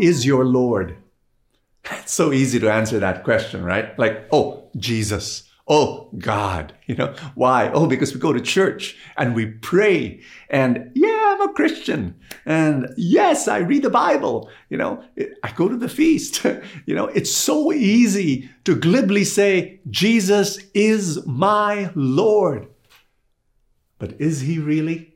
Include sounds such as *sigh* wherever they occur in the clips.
is your Lord? It's so easy to answer that question, right? Like, oh, Jesus. Oh, God. You know, why? Oh, because we go to church and we pray. And yeah, I'm a Christian. And yes, I read the Bible. You know, I go to the feast. *laughs* you know, it's so easy to glibly say, Jesus is my Lord. But is he really?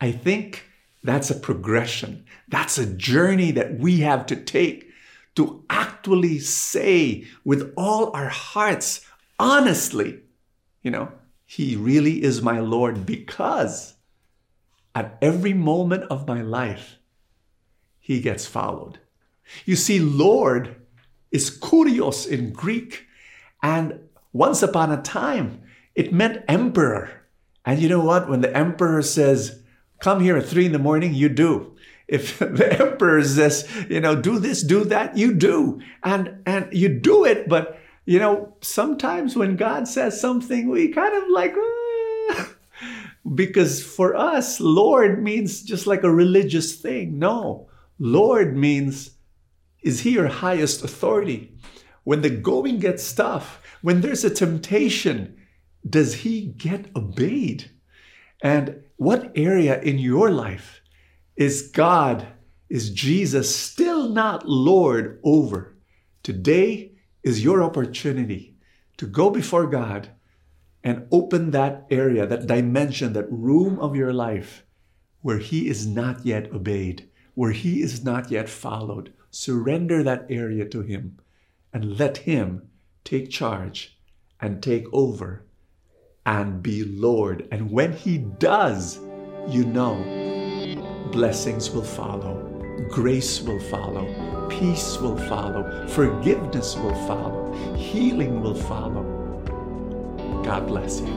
I think that's a progression. That's a journey that we have to take to actually say with all our hearts, honestly, you know, He really is my Lord because at every moment of my life, He gets followed. You see, Lord is kurios in Greek. And once upon a time, it meant emperor. And you know what? When the emperor says, Come here at three in the morning, you do. If *laughs* the emperor says, you know, do this, do that, you do. And and you do it, but you know, sometimes when God says something, we kind of like, ah. *laughs* because for us, Lord means just like a religious thing. No, Lord means, is He your highest authority? When the going gets tough, when there's a temptation, does He get obeyed? And what area in your life is God, is Jesus still not Lord over? Today, is your opportunity to go before God and open that area, that dimension, that room of your life where He is not yet obeyed, where He is not yet followed. Surrender that area to Him and let Him take charge and take over and be Lord. And when He does, you know blessings will follow, grace will follow, peace will follow, forgiveness will follow, healing will follow. God bless you.